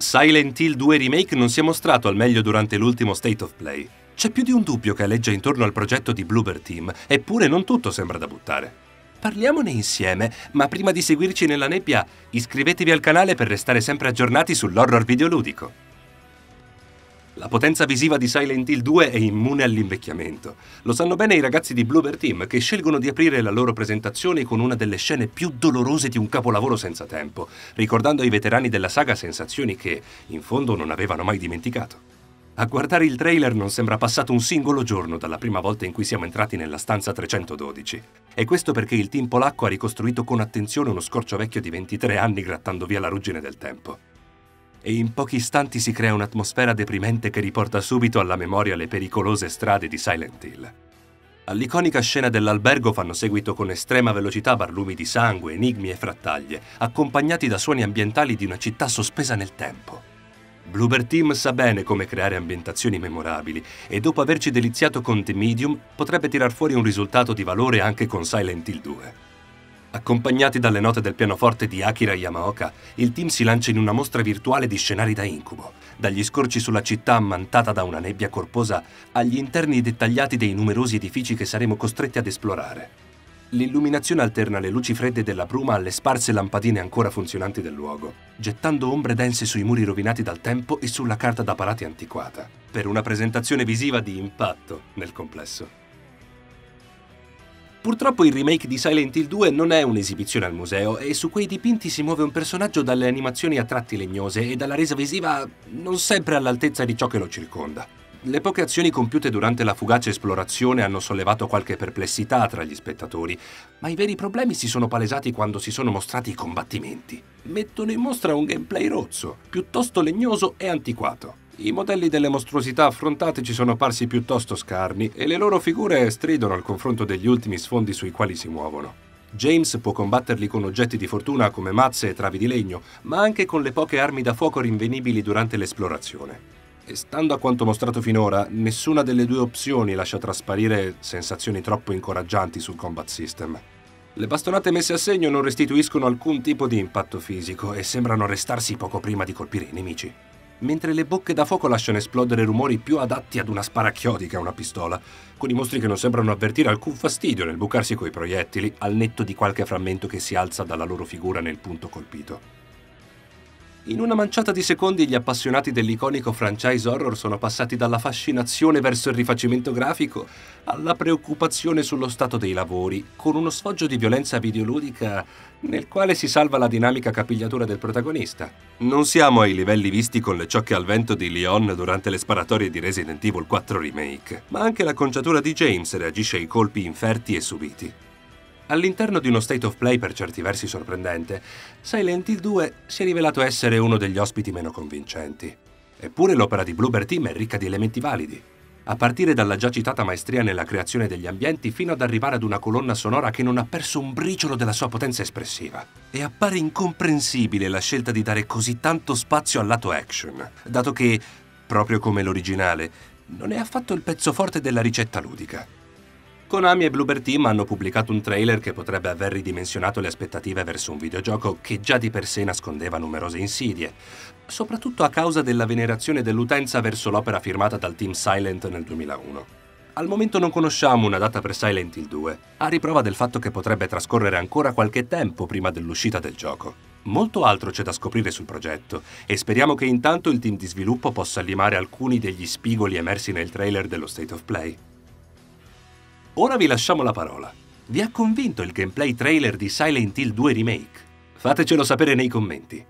Silent Hill 2 Remake non si è mostrato al meglio durante l'ultimo State of Play. C'è più di un dubbio che alleggia intorno al progetto di Bloober Team, eppure non tutto sembra da buttare. Parliamone insieme, ma prima di seguirci nella nebbia, iscrivetevi al canale per restare sempre aggiornati sull'horror videoludico. La potenza visiva di Silent Hill 2 è immune all'invecchiamento. Lo sanno bene i ragazzi di Bloober Team che scelgono di aprire la loro presentazione con una delle scene più dolorose di un capolavoro senza tempo, ricordando ai veterani della saga sensazioni che, in fondo, non avevano mai dimenticato. A guardare il trailer non sembra passato un singolo giorno dalla prima volta in cui siamo entrati nella stanza 312. E questo perché il team polacco ha ricostruito con attenzione uno scorcio vecchio di 23 anni grattando via la ruggine del tempo e in pochi istanti si crea un'atmosfera deprimente che riporta subito alla memoria le pericolose strade di Silent Hill. All'iconica scena dell'albergo fanno seguito con estrema velocità barlumi di sangue, enigmi e frattaglie, accompagnati da suoni ambientali di una città sospesa nel tempo. Bloober Team sa bene come creare ambientazioni memorabili e dopo averci deliziato con The Medium potrebbe tirar fuori un risultato di valore anche con Silent Hill 2. Accompagnati dalle note del pianoforte di Akira Yamaoka, il team si lancia in una mostra virtuale di scenari da incubo, dagli scorci sulla città ammantata da una nebbia corposa agli interni dettagliati dei numerosi edifici che saremo costretti ad esplorare. L'illuminazione alterna le luci fredde della bruma alle sparse lampadine ancora funzionanti del luogo, gettando ombre dense sui muri rovinati dal tempo e sulla carta da parati antiquata, per una presentazione visiva di impatto nel complesso. Purtroppo il remake di Silent Hill 2 non è un'esibizione al museo e su quei dipinti si muove un personaggio dalle animazioni a tratti legnose e dalla resa visiva non sempre all'altezza di ciò che lo circonda. Le poche azioni compiute durante la fugace esplorazione hanno sollevato qualche perplessità tra gli spettatori, ma i veri problemi si sono palesati quando si sono mostrati i combattimenti. Mettono in mostra un gameplay rozzo, piuttosto legnoso e antiquato. I modelli delle mostruosità affrontate ci sono parsi piuttosto scarni e le loro figure stridono al confronto degli ultimi sfondi sui quali si muovono. James può combatterli con oggetti di fortuna come mazze e travi di legno, ma anche con le poche armi da fuoco rinvenibili durante l'esplorazione. E stando a quanto mostrato finora, nessuna delle due opzioni lascia trasparire sensazioni troppo incoraggianti sul combat system. Le bastonate messe a segno non restituiscono alcun tipo di impatto fisico e sembrano restarsi poco prima di colpire i nemici mentre le bocche da fuoco lasciano esplodere rumori più adatti ad una sparachiodi che a una pistola, con i mostri che non sembrano avvertire alcun fastidio nel bucarsi coi proiettili, al netto di qualche frammento che si alza dalla loro figura nel punto colpito. In una manciata di secondi gli appassionati dell'iconico franchise horror sono passati dalla fascinazione verso il rifacimento grafico alla preoccupazione sullo stato dei lavori, con uno sfoggio di violenza videoludica nel quale si salva la dinamica capigliatura del protagonista. Non siamo ai livelli visti con le ciocche al vento di Leon durante le sparatorie di Resident Evil 4 Remake, ma anche la conciatura di James reagisce ai colpi inferti e subiti. All'interno di uno state of play per certi versi sorprendente, Silent Hill 2 si è rivelato essere uno degli ospiti meno convincenti. Eppure l'opera di Bloober Team è ricca di elementi validi, a partire dalla già citata maestria nella creazione degli ambienti fino ad arrivare ad una colonna sonora che non ha perso un briciolo della sua potenza espressiva. E appare incomprensibile la scelta di dare così tanto spazio al lato action, dato che, proprio come l'originale, non è affatto il pezzo forte della ricetta ludica. Konami e Bloober Team hanno pubblicato un trailer che potrebbe aver ridimensionato le aspettative verso un videogioco che già di per sé nascondeva numerose insidie, soprattutto a causa della venerazione dell'utenza verso l'opera firmata dal team Silent nel 2001. Al momento non conosciamo una data per Silent Hill 2, a riprova del fatto che potrebbe trascorrere ancora qualche tempo prima dell'uscita del gioco. Molto altro c'è da scoprire sul progetto e speriamo che intanto il team di sviluppo possa limare alcuni degli spigoli emersi nel trailer dello State of Play. Ora vi lasciamo la parola. Vi ha convinto il gameplay trailer di Silent Hill 2 Remake? Fatecelo sapere nei commenti.